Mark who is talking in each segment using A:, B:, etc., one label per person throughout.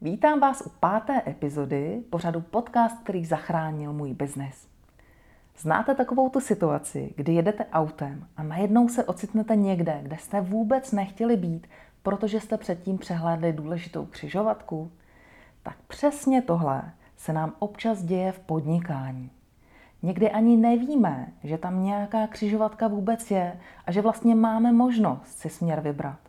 A: Vítám vás u páté epizody pořadu podcast, který zachránil můj biznes. Znáte takovou tu situaci, kdy jedete autem a najednou se ocitnete někde, kde jste vůbec nechtěli být, protože jste předtím přehlédli důležitou křižovatku? Tak přesně tohle se nám občas děje v podnikání. Někdy ani nevíme, že tam nějaká křižovatka vůbec je a že vlastně máme možnost si směr vybrat.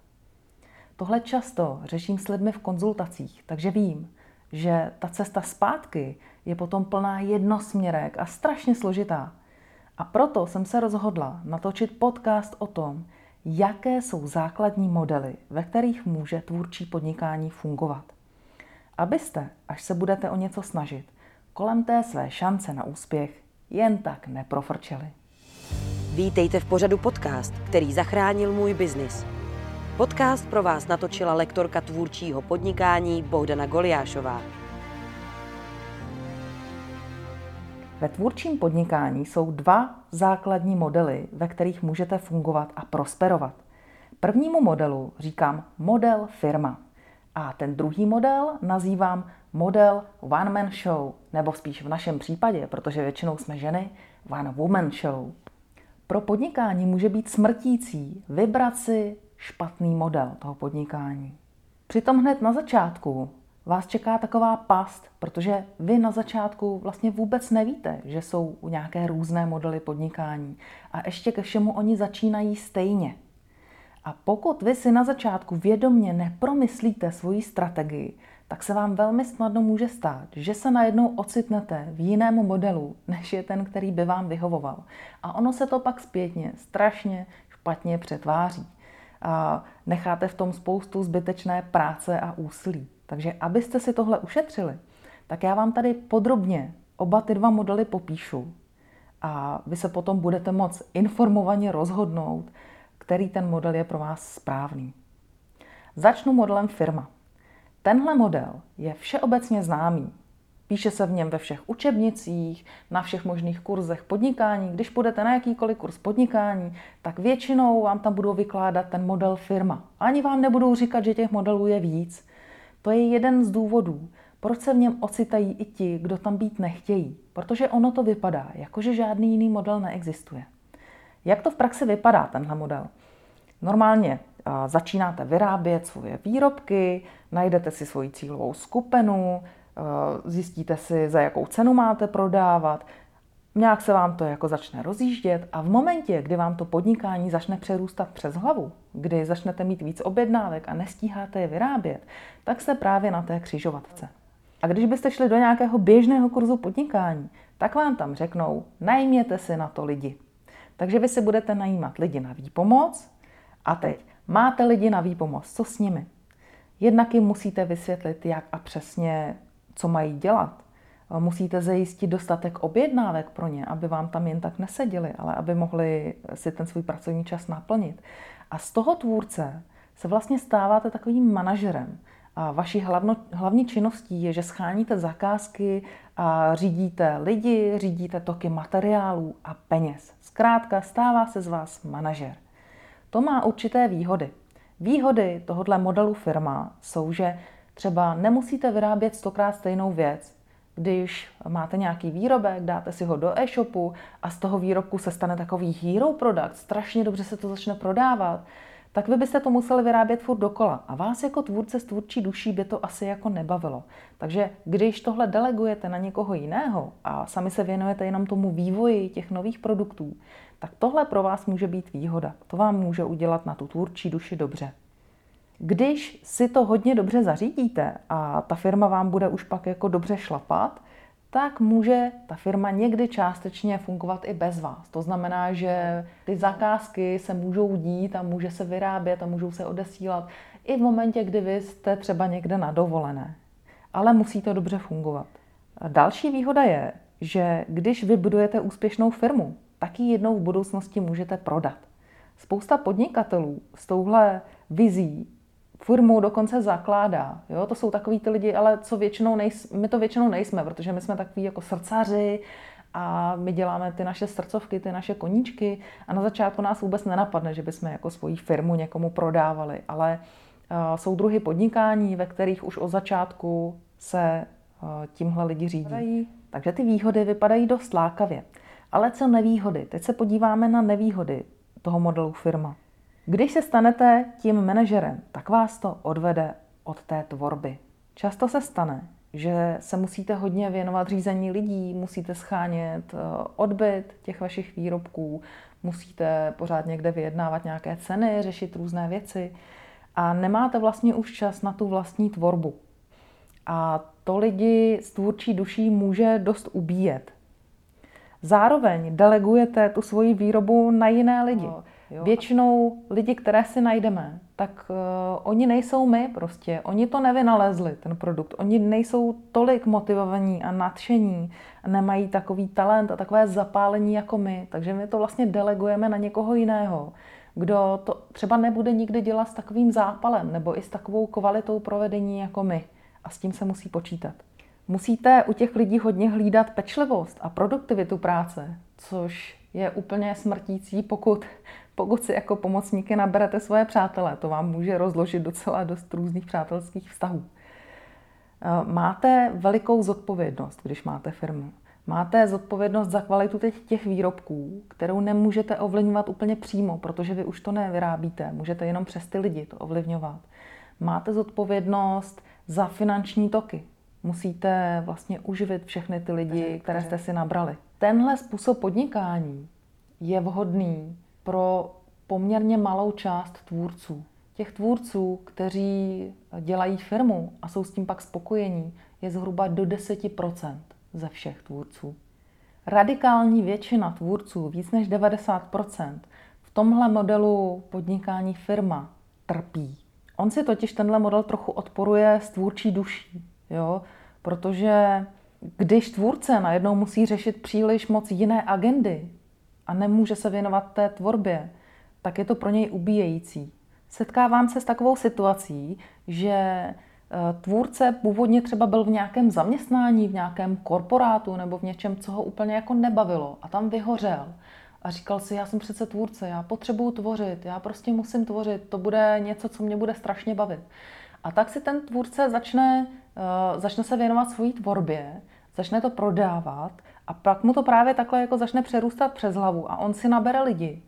A: Tohle často řeším s lidmi v konzultacích, takže vím, že ta cesta zpátky je potom plná jednosměrek a strašně složitá. A proto jsem se rozhodla natočit podcast o tom, jaké jsou základní modely, ve kterých může tvůrčí podnikání fungovat. Abyste, až se budete o něco snažit, kolem té své šance na úspěch jen tak neprofrčeli.
B: Vítejte v pořadu podcast, který zachránil můj biznis. Podcast pro vás natočila lektorka tvůrčího podnikání Bohdana Goliášová.
A: Ve tvůrčím podnikání jsou dva základní modely, ve kterých můžete fungovat a prosperovat. Prvnímu modelu říkám model firma. A ten druhý model nazývám model one man show, nebo spíš v našem případě, protože většinou jsme ženy, one woman show. Pro podnikání může být smrtící vybrat si špatný model toho podnikání. Přitom hned na začátku vás čeká taková past, protože vy na začátku vlastně vůbec nevíte, že jsou nějaké různé modely podnikání. A ještě ke všemu oni začínají stejně. A pokud vy si na začátku vědomně nepromyslíte svoji strategii, tak se vám velmi snadno může stát, že se najednou ocitnete v jiném modelu, než je ten, který by vám vyhovoval. A ono se to pak zpětně strašně špatně přetváří. Necháte v tom spoustu zbytečné práce a úsilí. Takže abyste si tohle ušetřili, tak já vám tady podrobně oba ty dva modely popíšu. A vy se potom budete moct informovaně rozhodnout, který ten model je pro vás správný. Začnu modelem firma. Tenhle model je všeobecně známý. Píše se v něm ve všech učebnicích, na všech možných kurzech podnikání. Když půjdete na jakýkoliv kurz podnikání, tak většinou vám tam budou vykládat ten model firma. Ani vám nebudou říkat, že těch modelů je víc. To je jeden z důvodů, proč se v něm ocitají i ti, kdo tam být nechtějí. Protože ono to vypadá, jakože žádný jiný model neexistuje. Jak to v praxi vypadá, tenhle model? Normálně začínáte vyrábět svoje výrobky, najdete si svoji cílovou skupinu, zjistíte si, za jakou cenu máte prodávat, nějak se vám to jako začne rozjíždět a v momentě, kdy vám to podnikání začne přerůstat přes hlavu, kdy začnete mít víc objednávek a nestíháte je vyrábět, tak jste právě na té křižovatce. A když byste šli do nějakého běžného kurzu podnikání, tak vám tam řeknou, najměte si na to lidi. Takže vy si budete najímat lidi na výpomoc a teď máte lidi na výpomoc, co s nimi? Jednak jim musíte vysvětlit, jak a přesně, co mají dělat. Musíte zajistit dostatek objednávek pro ně, aby vám tam jen tak neseděli, ale aby mohli si ten svůj pracovní čas naplnit. A z toho tvůrce se vlastně stáváte takovým manažerem. A vaší hlavno, hlavní činností je, že scháníte zakázky a řídíte lidi, řídíte toky materiálů a peněz. Zkrátka stává se z vás manažer. To má určité výhody. Výhody tohoto modelu firma jsou, že třeba nemusíte vyrábět stokrát stejnou věc. Když máte nějaký výrobek, dáte si ho do e-shopu a z toho výrobku se stane takový hero product, strašně dobře se to začne prodávat, tak vy byste to museli vyrábět furt dokola. A vás jako tvůrce s tvůrčí duší by to asi jako nebavilo. Takže když tohle delegujete na někoho jiného a sami se věnujete jenom tomu vývoji těch nových produktů, tak tohle pro vás může být výhoda. To vám může udělat na tu tvůrčí duši dobře. Když si to hodně dobře zařídíte a ta firma vám bude už pak jako dobře šlapat, tak může ta firma někdy částečně fungovat i bez vás. To znamená, že ty zakázky se můžou dít a může se vyrábět a můžou se odesílat i v momentě, kdy vy jste třeba někde na dovolené. Ale musí to dobře fungovat. Další výhoda je, že když vybudujete úspěšnou firmu, tak ji jednou v budoucnosti můžete prodat. Spousta podnikatelů s touhle vizí firmu dokonce zakládá. Jo? To jsou takový ty lidi, ale co většinou nejs, my to většinou nejsme, protože my jsme takový jako srdcaři a my děláme ty naše srdcovky, ty naše koníčky a na začátku nás vůbec nenapadne, že bychom jako svoji firmu někomu prodávali, ale Jsou druhy podnikání, ve kterých už od začátku se tímhle lidi řídí. Takže ty výhody vypadají dost lákavě. Ale co nevýhody? Teď se podíváme na nevýhody toho modelu firma. Když se stanete tím manažerem, tak vás to odvede od té tvorby. Často se stane, že se musíte hodně věnovat řízení lidí, musíte schánět eh, odbyt těch vašich výrobků, musíte pořád někde vyjednávat nějaké ceny, řešit různé věci a nemáte vlastně už čas na tu vlastní tvorbu. A to lidi s tvůrčí duší může dost ubíjet. Zároveň delegujete tu svoji výrobu na jiné lidi. Jo. Většinou lidi, které si najdeme, tak uh, oni nejsou my prostě. Oni to nevynalezli, ten produkt. Oni nejsou tolik motivovaní a nadšení, nemají takový talent a takové zapálení jako my. Takže my to vlastně delegujeme na někoho jiného, kdo to třeba nebude nikdy dělat s takovým zápalem nebo i s takovou kvalitou provedení jako my. A s tím se musí počítat. Musíte u těch lidí hodně hlídat pečlivost a produktivitu práce, což je úplně smrtící, pokud, pokud si jako pomocníky naberete svoje přátele. To vám může rozložit docela dost různých přátelských vztahů. Eh, máte velikou zodpovědnost, když máte firmu. Máte zodpovědnost za kvalitu těch výrobků, kterou nemůžete ovlivňovat úplně přímo, protože vy už to nevyrábíte. Můžete jenom přes ty lidi to ovlivňovat. Máte zodpovědnost za finanční toky, musíte vlastně uživit všechny ty lidi, které jste si nabrali. Tenhle způsob podnikání je vhodný pro poměrně malou část tvůrců. Těch tvůrců, kteří dělají firmu a jsou s tím pak spokojení, je zhruba do 10% ze všech tvůrců. Radikální většina tvůrců, víc než 90%, v tomhle modelu podnikání firma trpí. On si totiž tenhle model trochu odporuje s tvůrčí duší. Jo? Protože když tvůrce najednou musí řešit příliš moc jiné agendy a nemůže se věnovat té tvorbě, tak je to pro něj ubíjející. Setkávám se s takovou situací, že eh, tvůrce původně třeba byl v nějakém zaměstnání, v nějakém korporátu nebo v něčem, co ho úplně jako nebavilo a tam vyhořel. A říkal si, já jsem přece tvůrce, já potřebuju tvořit, já prostě musím tvořit, to bude něco, co mě bude strašně bavit. A tak si ten tvůrce začne, uh, začne se věnovat svojí tvorbě, začne to prodávat a pak mu to právě takhle jako začne přerůstat přes hlavu a on si nabere lidi.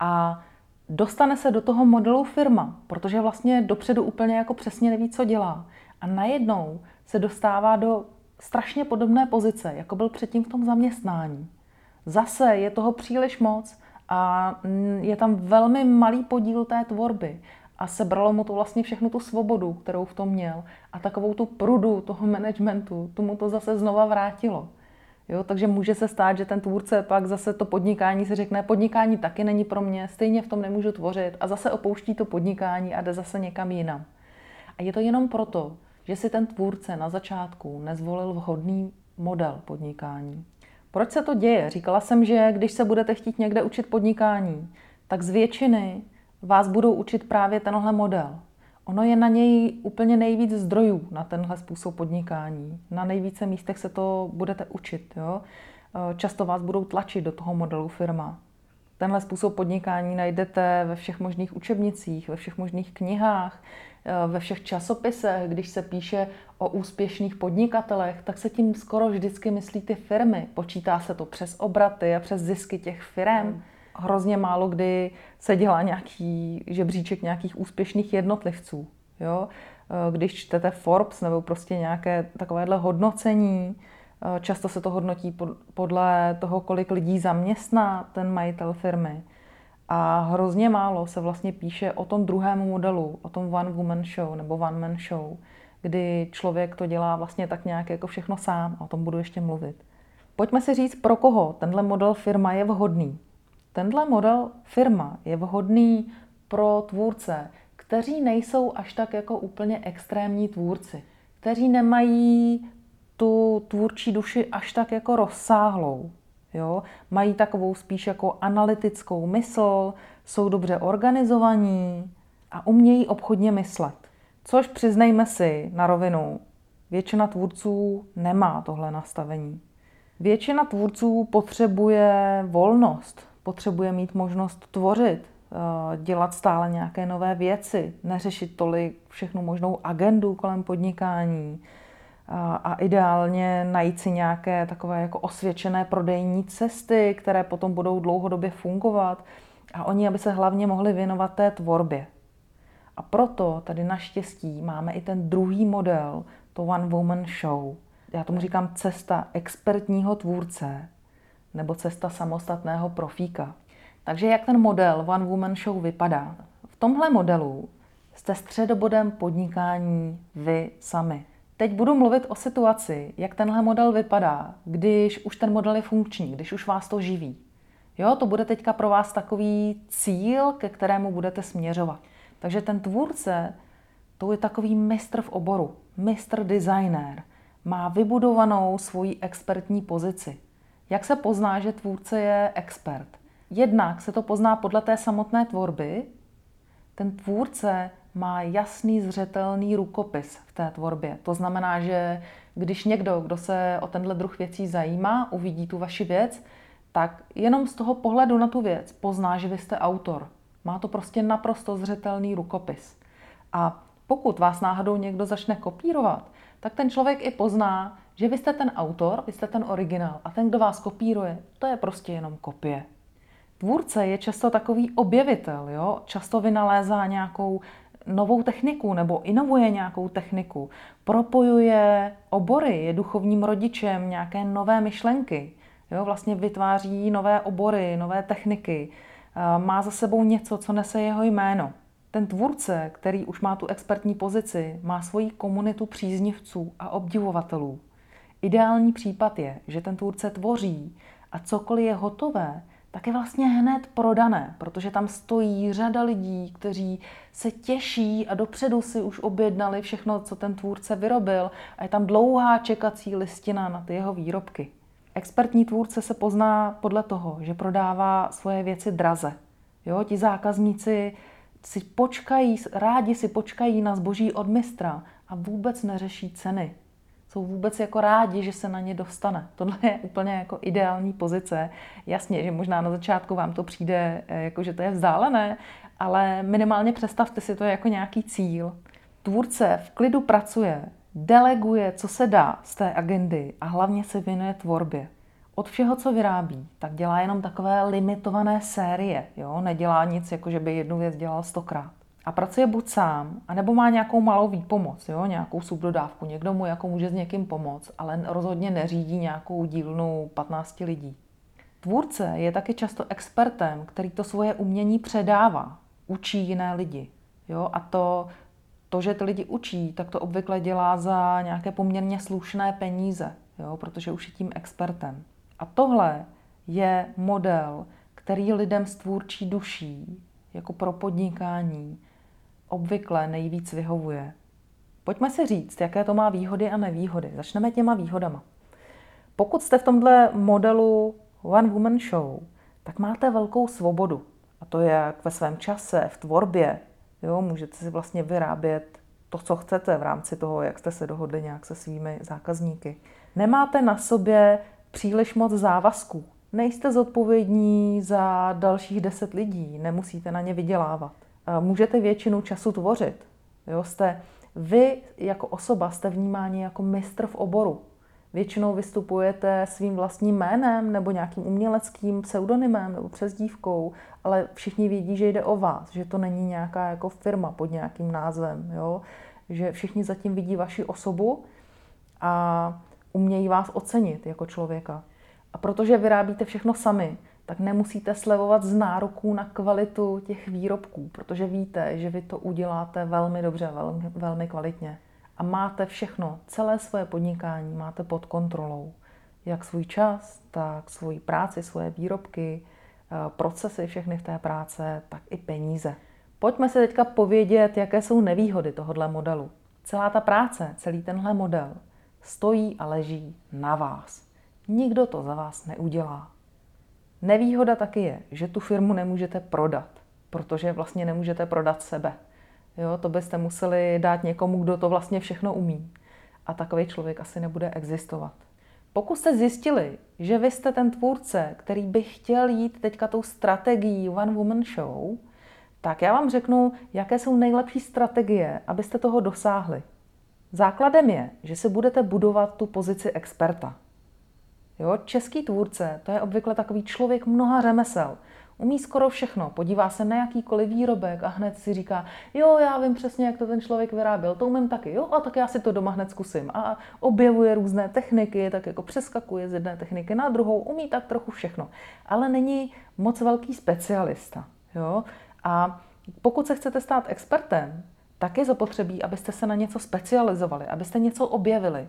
A: A dostane se do toho modelu firma, protože vlastně dopředu úplně jako přesně neví, co dělá. A najednou se dostává do strašně podobné pozice, jako byl předtím v tom zaměstnání. Zase je toho příliš moc a je tam velmi malý podíl té tvorby a sebralo mu to vlastně všechnu tu svobodu, kterou v tom měl a takovou tu prudu toho managementu, tomu to zase znova vrátilo. Jo, takže může se stát, že ten tvůrce pak zase to podnikání si řekne, podnikání taky není pro mě, stejně v tom nemůžu tvořit a zase opouští to podnikání a jde zase někam jinam. A je to jenom proto, že si ten tvůrce na začátku nezvolil vhodný model podnikání. Proč se to děje? Říkala jsem, že když se budete chtít někde učit podnikání, tak z většiny vás budou učit právě tenhle model. Ono je na něj úplně nejvíc zdrojů na tenhle způsob podnikání. Na nejvíce místech se to budete učit. Jo? Eh, často vás budou tlačit do toho modelu firma. Tenhle způsob podnikání najdete ve všech možných učebnicích, ve všech možných knihách, eh, ve všech časopisech. Když se píše o úspěšných podnikatelech, tak se tím skoro vždycky myslí ty firmy. Počítá se to přes obraty a přes zisky těch firm. Hmm hrozně málo kdy se dělá nějaký žebříček nějakých úspěšných jednotlivců. Jo? Eh, když čtete Forbes nebo prostě nějaké takovéhle hodnocení, eh, často se to hodnotí podle toho, kolik lidí zaměstná ten majitel firmy. A hrozně málo se vlastně píše o tom druhém modelu, o tom one woman show nebo one man show, kdy člověk to dělá vlastně tak nějak jako všechno sám o tom budu ještě mluvit. Pojďme si říct, pro koho tenhle model firma je vhodný. Tenhle model firma je vhodný pro tvůrce, kteří nejsou až tak jako úplně extrémní tvůrci, kteří nemají tu tvůrčí duši až tak jako rozsáhlou. Jo? Mají takovou spíš jako analytickou mysl, jsou dobře organizovaní a umějí obchodně myslet. Což přiznejme si na rovinu, většina tvůrců nemá tohle nastavení. Většina tvůrců potřebuje volnost, potřebuje mít možnost tvořit, dělat stále nějaké nové věci, neřešit tolik všechnu možnou agendu kolem podnikání a ideálně najít si nějaké takové jako osvědčené prodejní cesty, které potom budou dlouhodobě fungovat a oni, aby se hlavně mohli věnovat té tvorbě. A proto tady naštěstí máme i ten druhý model, to One Woman Show. Já tomu říkám cesta expertního tvůrce nebo cesta samostatného profíka. Takže jak ten model One Woman Show vypadá? V tomhle modelu jste středobodem podnikání vy sami. Teď budu mluvit o situaci, jak tenhle model vypadá, když už ten model je funkční, když už vás to živí. Jo, to bude teďka pro vás takový cíl, ke kterému budete směřovat. Takže ten tvůrce, to je takový mistr v oboru, mistr designer, má vybudovanou svoji expertní pozici. Jak se pozná, že tvůrce je expert? Jednak se to pozná podle té samotné tvorby. Ten tvůrce má jasný, zřetelný rukopis v té tvorbě. To znamená, že když někdo, kdo se o tenhle druh věcí zajímá, uvidí tu vaši věc, tak jenom z toho pohledu na tu věc pozná, že vy jste autor. Má to prostě naprosto zřetelný rukopis. A pokud vás náhodou někdo začne kopírovat, tak ten člověk i pozná, že vy jste ten autor, vy jste ten originál a ten, kdo vás kopíruje, to je prostě jenom kopie. Tvůrce je často takový objevitel, jo? často vynalézá nějakou novou techniku nebo inovuje nějakou techniku, propojuje obory, je duchovním rodičem nějaké nové myšlenky, jo? vlastně vytváří nové obory, nové techniky, má za sebou něco, co nese jeho jméno. Ten tvůrce, který už má tu expertní pozici, má svoji komunitu příznivců a obdivovatelů. Ideální případ je, že ten tvůrce tvoří a cokoliv je hotové, tak je vlastně hned prodané, protože tam stojí řada lidí, kteří se těší a dopředu si už objednali všechno, co ten tvůrce vyrobil a je tam dlouhá čekací listina na ty jeho výrobky. Expertní tvůrce se pozná podle toho, že prodává svoje věci draze. Jo, ti zákazníci si počkají, rádi si počkají na zboží od mistra a vůbec neřeší ceny. Jsou vůbec jako rádi, že se na ně dostane. Tohle je úplně jako ideální pozice. Jasně, že možná na začátku vám to přijde, eh, jako že to je vzdálené, ale minimálně představte si to jako nějaký cíl. Tvůrce v klidu pracuje, deleguje, co se dá z té agendy a hlavně se věnuje tvorbě. Od všeho, co vyrábí, tak dělá jenom takové limitované série. Jo? Nedělá nic, jako že by jednu věc dělal stokrát. A pracuje buď sám, anebo má nějakou malou výpomoc, jo? nějakou subdodávku. Někdo mu jako může s někým pomoct, ale rozhodně neřídí nějakou dílnu 15 lidí. Tvůrce je taky často expertem, který to svoje umění předává, učí jiné lidi. Jo? A to to, že ty lidi učí, tak to obvykle dělá za nějaké poměrně slušné peníze, jo, protože už je tím expertem. A tohle je model, který lidem s tvůrčí duší, jako pro podnikání, obvykle nejvíc vyhovuje. Pojďme si říct, jaké to má výhody a nevýhody. Začneme těma výhodama. Pokud jste v tomhle modelu One Woman Show, tak máte velkou svobodu. A to je jak ve svém čase, v tvorbě, Jo, můžete si vlastně vyrábět to, co chcete v rámci toho, jak jste se dohodli nějak se svými zákazníky. Nemáte na sobě příliš moc závazků. Nejste zodpovědní za dalších deset lidí, nemusíte na ně vydělávat. Můžete většinu času tvořit. Jo, jste, vy jako osoba jste vnímáni jako mistr v oboru. Většinou vystupujete svým vlastním jménem nebo nějakým uměleckým pseudonymem nebo přezdívkou, ale všichni vědí, že jde o vás, že to není nějaká jako firma pod nějakým názvem, jo? že všichni zatím vidí vaši osobu a umějí vás ocenit jako člověka. A protože vyrábíte všechno sami, tak nemusíte slevovat z nároků na kvalitu těch výrobků, protože víte, že vy to uděláte velmi dobře, velmi, velmi kvalitně a máte všechno, celé svoje podnikání máte pod kontrolou. Jak svůj čas, tak svoji práci, svoje výrobky, eh, procesy všechny v té práce, tak i peníze. Pojďme se teďka povědět, jaké jsou nevýhody tohohle modelu. Celá ta práce, celý tenhle model stojí a leží na vás. Nikdo to za vás neudělá. Nevýhoda taky je, že tu firmu nemůžete prodat, protože vlastně nemůžete prodat sebe. Jo, to byste museli dát někomu, kdo to vlastně všechno umí. A takový člověk asi nebude existovat. Pokud jste zjistili, že vy jste ten tvůrce, který by chtěl jít teďka tou strategií One Woman Show, Tak já vám řeknu, jaké jsou nejlepší strategie, abyste toho dosáhli. Základem je, že si budete budovat tu pozici experta. Jo, český tvůrce, to je obvykle takový člověk mnoha řemesel. Umí skoro všechno, podívá se na jakýkoliv výrobek a hned si říká, jo, já vím přesně, jak to ten člověk vyráběl, to umím taky, jo, a tak já si to doma hned zkusím. A objevuje různé techniky, tak jako přeskakuje z jedné techniky na druhou, umí tak trochu všechno. Ale není moc velký specialista, jo. A pokud se chcete stát expertem, tak je zapotřebí, abyste se na něco specializovali, abyste něco objevili,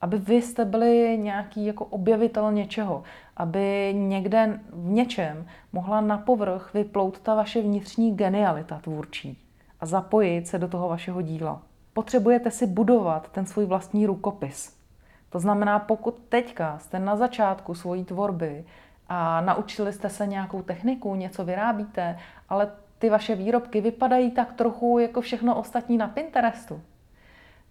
A: aby vy jste byli nějaký jako objevitel něčeho, aby někde v něčem mohla na povrch vyplout ta vaše vnitřní genialita tvůrčí a zapojit se do toho vašeho díla. Potřebujete si budovat ten svůj vlastní rukopis. To znamená, pokud teďka jste na začátku svojí tvorby a naučili jste se nějakou techniku, něco vyrábíte, ale ty vaše výrobky vypadají tak trochu jako všechno ostatní na Pinterestu,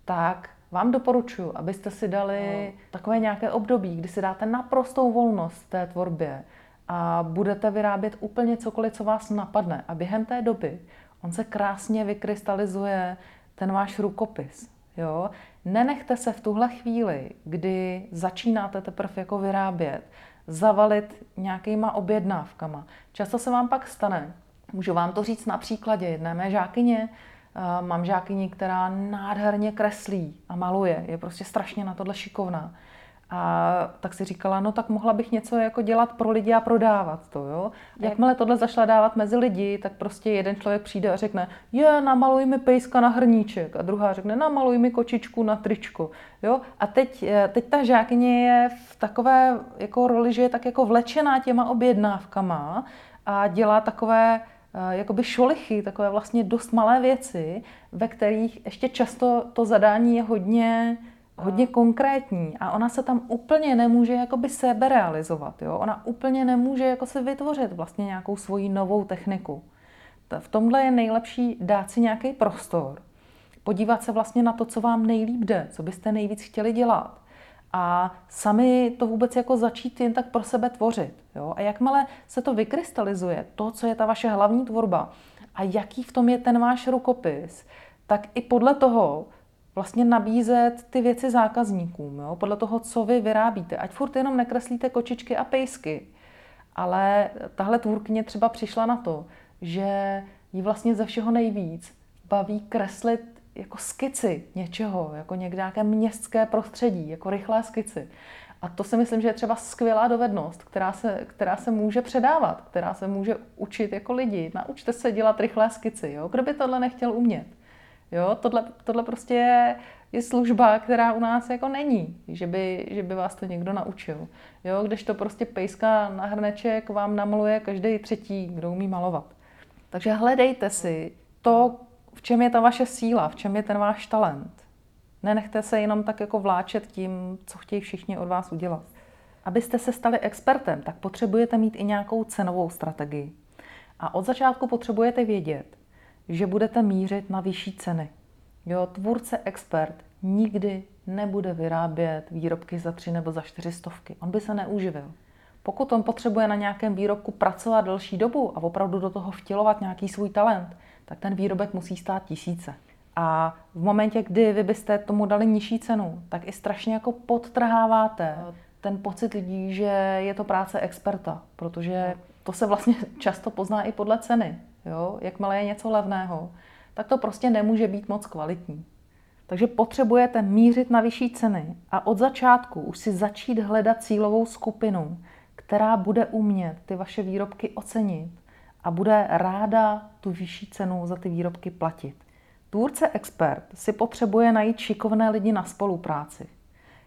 A: tak vám doporučuji, abyste si dali no. takové nějaké období, kdy si dáte naprostou volnost té tvorbě a budete vyrábět úplně cokoliv, co vás napadne. A během té doby on se krásně vykrystalizuje ten váš rukopis. Jo? Nenechte se v tuhle chvíli, kdy začínáte teprve jako vyrábět, zavalit nějakýma objednávkama. Často se vám pak stane, můžu vám to říct na příkladě jedné mé žákyně, Mám žákyni, která nádherně kreslí a maluje, je prostě strašně na tohle šikovná. A tak si říkala, no tak mohla bych něco jako dělat pro lidi a prodávat to, jo. Jakmile tohle zašla dávat mezi lidi, tak prostě jeden člověk přijde a řekne, je, namaluj mi pejska na hrníček. A druhá řekne, namaluj mi kočičku na tričko, jo. A teď, eh, teď ta žákyně je v takové jako roli, že je tak jako vlečená těma objednávkama a dělá takové Eh, jakoby šolichy, takové vlastně dost malé věci, ve kterých ještě často to zadání je hodně, hodně konkrétní a ona se tam úplně nemůže jakoby sebe realizovat. Jo? Ona úplně nemůže jako si vytvořit vlastně nějakou svoji novou techniku. V tomhle je nejlepší dát si nějaký prostor, podívat se vlastně na to, co vám nejlíp jde, co byste nejvíc chtěli dělat a sami to vůbec jako začít jen tak pro sebe tvořit. Jo? A jakmile se to vykrystalizuje, to, co je ta vaše hlavní tvorba a jaký v tom je ten váš rukopis, tak i podle toho vlastně nabízet ty věci zákazníkům, jo? podle toho, co vy vyrábíte. Ať furt jenom nekreslíte kočičky a pejsky, ale tahle tvůrkyně třeba přišla na to, že jí vlastně ze všeho nejvíc baví kreslit jako skici něčeho, jako někde nějaké městské prostředí, jako rychlé skici. A to si myslím, že je třeba skvělá dovednost, která se, která se může předávat, která se může učit jako lidi. Naučte se dělat rychlé skici. Jo? Kdo by tohle nechtěl umět? Jo? Tohle, tohle prostě je, je služba, která u nás jako není, že by, že by vás to někdo naučil. Jo? Když to prostě pejska na hrneček vám namaluje každý třetí, kdo umí malovat. Takže hledejte si to, čem je ta vaše síla, v čem je ten váš talent. Nenechte se jenom tak jako vláčet tím, co chtějí všichni od vás udělat. Abyste se stali expertem, tak potřebujete mít i nějakou cenovou strategii. A od začátku potřebujete vědět, že budete mířit na vyšší ceny. Jo, tvůrce expert nikdy nebude vyrábět výrobky za tři nebo za čtyři stovky. On by se neuživil. Pokud on potřebuje na nějakém výrobku pracovat delší dobu a opravdu do toho vtělovat nějaký svůj talent, tak ten výrobek musí stát tisíce. A v momentě, kdy vy byste tomu dali nižší cenu, tak i strašně jako podtrháváte ten pocit lidí, že je to práce experta, protože to se vlastně často pozná i podle ceny. Jo? Jakmile je něco levného, tak to prostě nemůže být moc kvalitní. Takže potřebujete mířit na vyšší ceny a od začátku už si začít hledat cílovou skupinu, která bude umět ty vaše výrobky ocenit a bude ráda tu vyšší cenu za ty výrobky platit. Tvůrce expert si potřebuje najít šikovné lidi na spolupráci.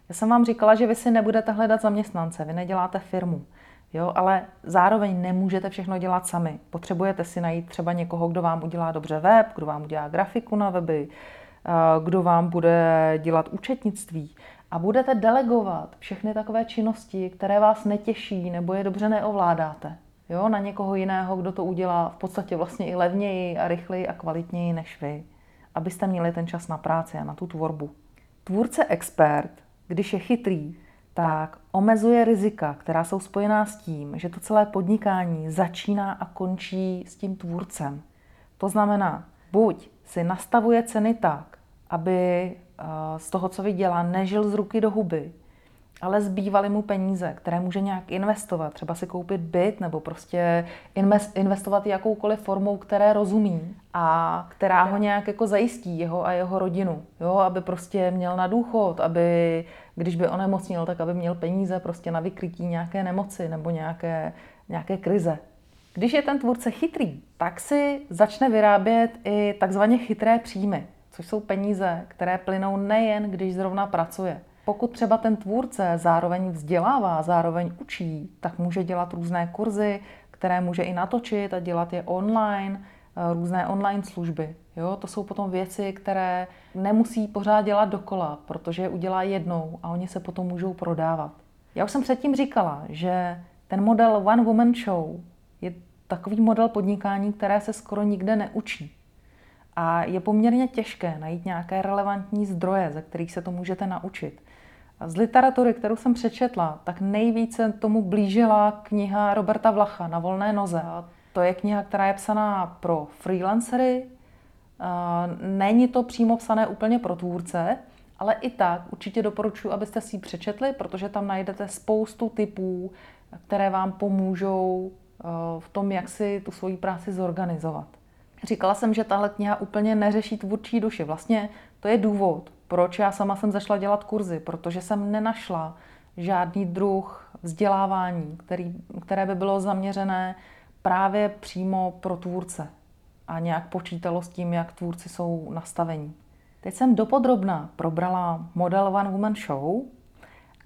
A: Já jsem vám říkala, že vy si nebudete hledat zaměstnance, vy neděláte firmu, jo, ale zároveň nemůžete všechno dělat sami. Potřebujete si najít třeba někoho, kdo vám udělá dobře web, kdo vám udělá grafiku na weby, eh, kdo vám bude dělat účetnictví a budete delegovat všechny takové činnosti, které vás netěší nebo je dobře neovládáte jo, na někoho jiného, kdo to udělá v podstatě vlastně i levněji a rychleji a kvalitněji než vy, abyste měli ten čas na práci a na tu tvorbu. Tvůrce expert, když je chytrý, tak omezuje rizika, která jsou spojená s tím, že to celé podnikání začíná a končí s tím tvůrcem. To znamená, buď si nastavuje ceny tak, aby z toho, co vydělá, nežil z ruky do huby, ale zbývaly mu peníze, které může nějak investovat, třeba si koupit byt nebo prostě investovat jakoukoliv formou, které rozumí a která ho nějak jako zajistí, jeho a jeho rodinu, jo, aby prostě měl na důchod, aby když by onemocnil, tak aby měl peníze prostě na vykrytí nějaké nemoci nebo nějaké, nějaké krize. Když je ten tvůrce chytrý, tak si začne vyrábět i takzvaně chytré příjmy, což jsou peníze, které plynou nejen, když zrovna pracuje. Pokud třeba ten tvůrce zároveň vzdělává, zároveň učí, tak může dělat různé kurzy, které může i natočit a dělat je online, eh, různé online služby. Jo, to jsou potom věci, které nemusí pořád dělat dokola, protože je udělá jednou a oni se potom můžou prodávat. Já už jsem předtím říkala, že ten model One Woman Show je takový model podnikání, které se skoro nikde neučí. A je poměrně těžké najít nějaké relevantní zdroje, ze kterých se to můžete naučit. Z literatury, kterou jsem přečetla, tak nejvíce tomu blížila kniha Roberta Vlacha Na volné noze. A to je kniha, která je psaná pro freelancery. Není to přímo psané úplně pro tvůrce, ale i tak určitě doporučuji, abyste si ji přečetli, protože tam najdete spoustu typů, které vám pomůžou v tom, jak si tu svoji práci zorganizovat. Říkala jsem, že tahle kniha úplně neřeší tvůrčí duši. Vlastně to je důvod, proč já sama jsem zašla dělat kurzy, protože jsem nenašla žádný druh vzdělávání, který, které by bylo zaměřené právě přímo pro tvůrce a nějak počítalo s tím, jak tvůrci jsou nastavení. Teď jsem dopodrobna probrala model One Woman Show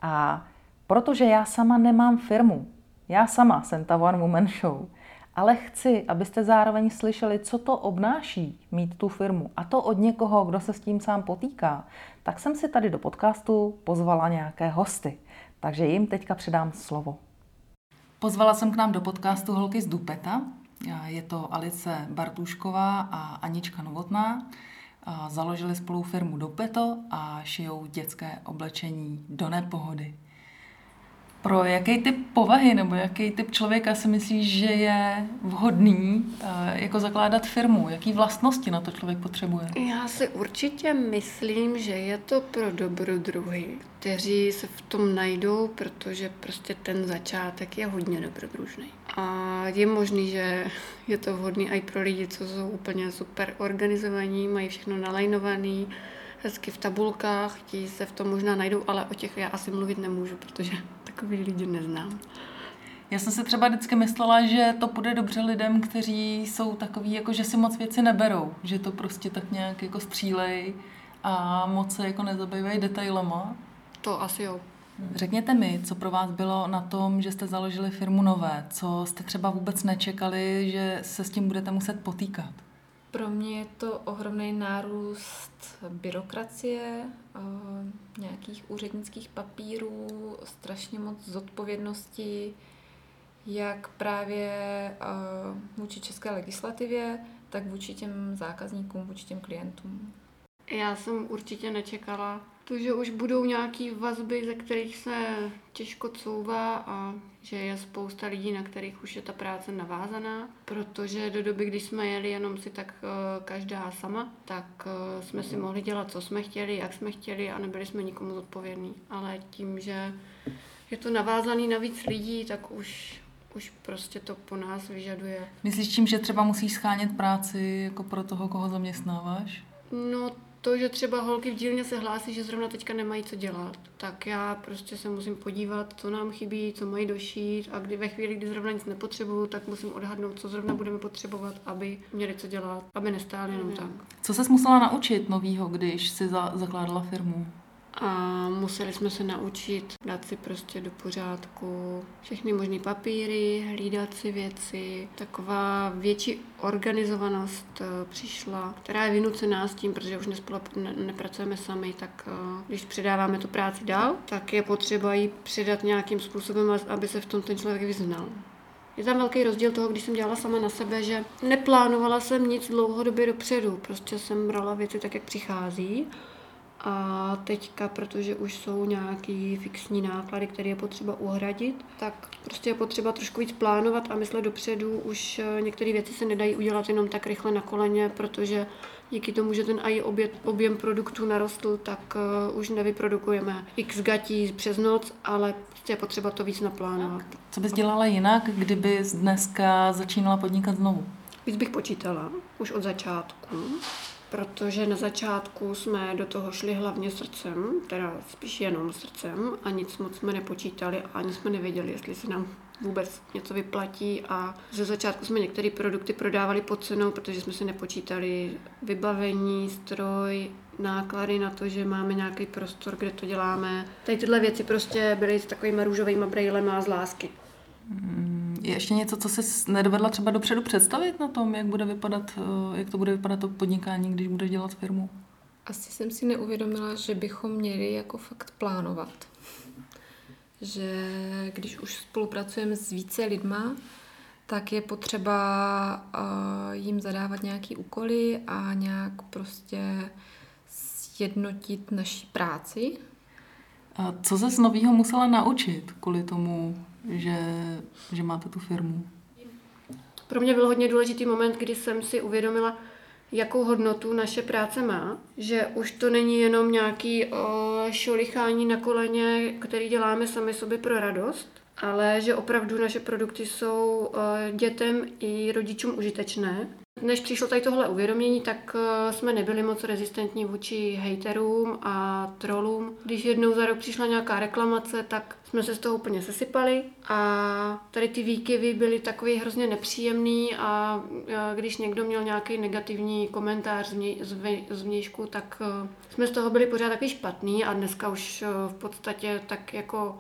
A: a protože já sama nemám firmu, já sama jsem ta One Woman Show, ale chci, abyste zároveň slyšeli, co to obnáší mít tu firmu a to od někoho, kdo se s tím sám potýká, tak jsem si tady do podcastu pozvala nějaké hosty. Takže jim teďka předám slovo. Pozvala jsem k nám do podcastu holky z Dupeta. Je to Alice Bartušková a Anička Novotná. Založili spolu firmu Dupeto a šijou dětské oblečení do nepohody. Pro jaký typ povahy nebo jaký typ člověka si myslíš, že je vhodný uh, jako zakládat firmu? Jaký vlastnosti na to člověk potřebuje?
C: Já si určitě myslím, že je to pro dobrodruhy, kteří se v tom najdou, protože prostě ten začátek je hodně dobrodružný. A je možný, že je to vhodný i pro lidi, co jsou úplně super organizovaní, mají všechno nalajnovaný, hezky v tabulkách, ti se v tom možná najdou, ale o těch já asi mluvit nemůžu, protože takový lidi neznám.
A: Já jsem si třeba vždycky myslela, že to bude dobře lidem, kteří jsou takový, jako že si moc věci neberou, že to prostě tak nějak jako střílej a moc se jako nezabývají detailama.
C: To asi jo.
A: Řekněte mi, co pro vás bylo na tom, že jste založili firmu Nové, co jste třeba vůbec nečekali, že se s tím budete muset potýkat?
D: Pro mě je to ohromný nárůst byrokracie, eh, nějakých úřednických papírů, strašně moc zodpovědnosti, jak právě eh, vůči české legislativě, tak vůči těm zákazníkům, vůči těm klientům.
C: Já jsem určitě nečekala to, že už budou nějaký vazby, ze kterých se těžko couvá a že je spousta lidí, na kterých už je ta práce navázaná, protože do doby, kdy jsme jeli jenom si tak uh, každá sama, tak uh, jsme si mohli dělat, co jsme chtěli, jak jsme chtěli a nebyli jsme nikomu zodpovědní. Ale tím, že je to navázaný na víc lidí, tak už už prostě to po nás vyžaduje.
A: Myslíš tím, že třeba musíš schánět práci jako pro toho, koho zaměstnáváš?
C: No to, že třeba holky v dílně se hlásí, že zrovna teďka nemají co dělat, tak já prostě se musím podívat, co nám chybí, co mají došít a kdy ve chvíli, kdy zrovna nic nepotřebuju, tak musím odhadnout, co zrovna budeme potřebovat, aby měli co dělat, aby nestáli jenom tak.
A: Co se musela naučit novýho, když si za- zakládala firmu?
C: A museli jsme se naučit dát si prostě do pořádku všechny možné papíry, hlídat si věci. Taková větší organizovanost eh, přišla, která je vynucená s tím, protože už nespolu, ne, nepracujeme sami, tak eh, když předáváme tu práci dál, tak je potřeba ji předat nějakým způsobem, aby se v tom ten člověk vyznal. Je tam velký rozdíl toho, když jsem dělala sama na sebe, že neplánovala jsem nic dlouhodobě dopředu. Prostě jsem brala věci tak, jak přichází A teďka, protože už jsou nějaký fixní náklady, které je potřeba uhradit, tak prostě je potřeba trošku víc plánovat a myslet dopředu. Už eh, některé věci se nedají udělat jenom tak rychle na koleně, protože díky tomu, že ten AI objem, produktů narostl, tak uh, už nevyprodukujeme x gatí přes noc, ale prostě je potřeba to víc naplánovat.
A: Co bys dělala jinak, kdyby dneska začínala podnikat znovu?
C: Víc bych počítala, už od začátku protože na začátku jsme do toho šli hlavně srdcem, teda spíš jenom srdcem a nic moc jsme nepočítali a ani jsme nevěděli, jestli se nám vůbec něco vyplatí a ze začátku jsme některé produkty prodávali pod cenou, protože jsme si nepočítali vybavení, stroj, náklady na to, že máme nějaký prostor, kde to děláme. Tady tyhle věci prostě byly s takovými růžovými brejlemi a z lásky.
A: Mm, je ještě něco, co jsi nedovedla třeba dopředu představit na tom, jak, bude vypadat, eh, jak to bude vypadat to podnikání, když budeš dělat firmu?
D: Asi jsem si neuvědomila, že bychom měli jako fakt plánovat. Že když už spolupracujeme s více lidma, tak je potřeba uh, jim zadávat nějaké úkoly a nějak prostě sjednotit naší práci.
A: A co se z nového musela naučit kvůli tomu, že, že máte tu firmu?
C: Pro mě byl hodně důležitý moment, kdy jsem si uvědomila, jakou hodnotu naše práce má, že už to není jenom nějaký šolichání na koleně, který děláme sami sobě pro radost, ale že opravdu naše produkty jsou dětem i rodičům užitečné než přišlo tady tohle uvědomění, tak eh, jsme nebyli moc rezistentní vůči haterům a trolům. Když jednou za rok přišla nějaká reklamace, tak jsme se z toho úplně sesypali a tady ty výkyvy byly takový hrozně nepříjemný a když někdo měl nějaký negativní komentář z vnějšku, tak eh, jsme z toho byli pořád takový špatný a dneska už eh, v podstatě tak jako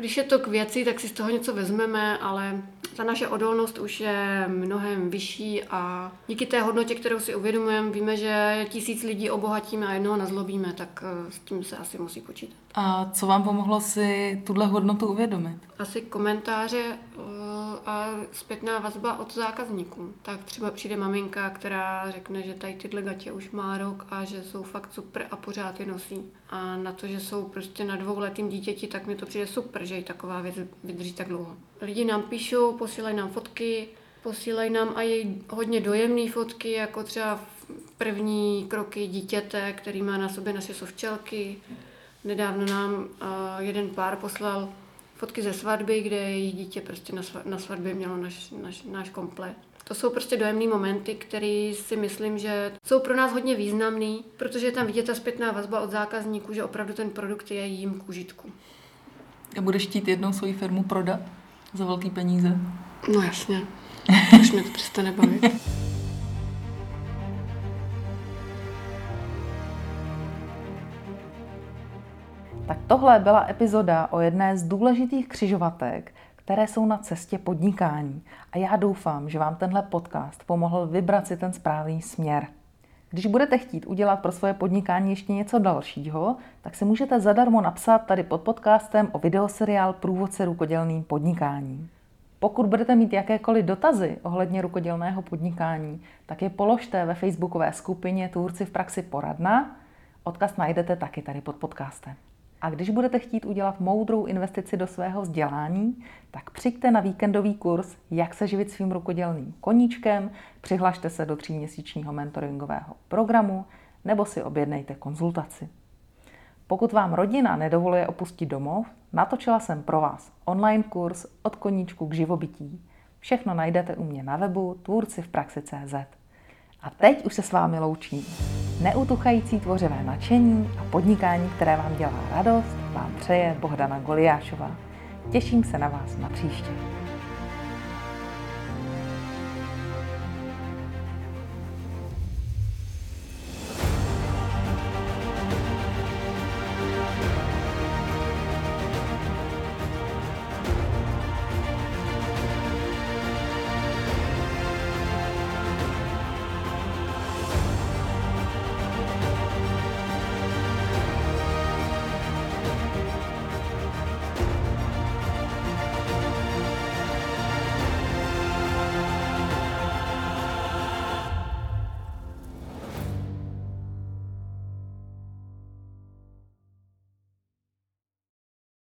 C: když je to k věci, tak si z toho něco vezmeme, ale ta naše odolnost už je mnohem vyšší a díky té hodnotě, kterou si uvědomujeme, víme, že tisíc lidí obohatíme a jednoho nazlobíme, tak eh, s tím se asi musí počítat.
A: A co vám pomohlo si tuhle hodnotu uvědomit?
C: Asi komentáře eh, a zpětná vazba od zákazníků. Tak třeba přijde maminka, která řekne, že tady tyhle gatě už má rok a že jsou fakt super a pořád je nosí. A na to, že jsou prostě na dvouletým dítěti, tak mi to přijde super, že i taková věc vydrží tak dlouho. Lidi nám píšou, posílají nám fotky, posílají nám i hodně dojemné fotky, jako třeba první kroky dítěte, který má na sobě naše sovčelky. Nedávno nám uh, jeden pár poslal fotky ze svatby, kde její dítě prostě na, svatbě mělo naš, naš, náš komplet. To jsou prostě dojemné momenty, které si myslím, že jsou pro nás hodně významný, protože je tam vidět ta zpětná vazba od zákazníků, že opravdu ten produkt je jím k užitku.
A: A budeš chtít jednou svoji firmu prodat za velký peníze?
C: No jasně. Už mě to přestane bavit.
A: Tak tohle byla epizoda o jedné z důležitých křižovatek, které jsou na cestě podnikání. A já doufám, že vám tenhle podcast pomohl vybrat si ten správný směr. Když budete chtít udělat pro svoje podnikání ještě něco dalšího, tak si můžete zadarmo napsat tady pod podcastem o videoseriál Průvodce rukodělným podnikáním. Pokud budete mít jakékoliv dotazy ohledně rukodělného podnikání, tak je položte ve facebookové skupině Tvůrci v praxi poradna. Odkaz najdete taky tady pod podcastem. A když budete chtít udělat moudrou investici do svého vzdělání, tak přijďte na víkendový kurz Jak se živit svým rukodělným koníčkem, přihlašte se do tříměsíčního mentoringového programu nebo si objednejte konzultaci. Pokud vám rodina nedovoluje opustit domov, natočila jsem pro vás online kurz od koníčku k živobytí. Všechno najdete u mě na webu tvůrci v praxi.cz. A teď už se s vámi loučím. Neutuchající tvořivé nadšení a podnikání, které vám dělá radost, vám přeje Bohdana Goliášová. Těším se na vás na příště.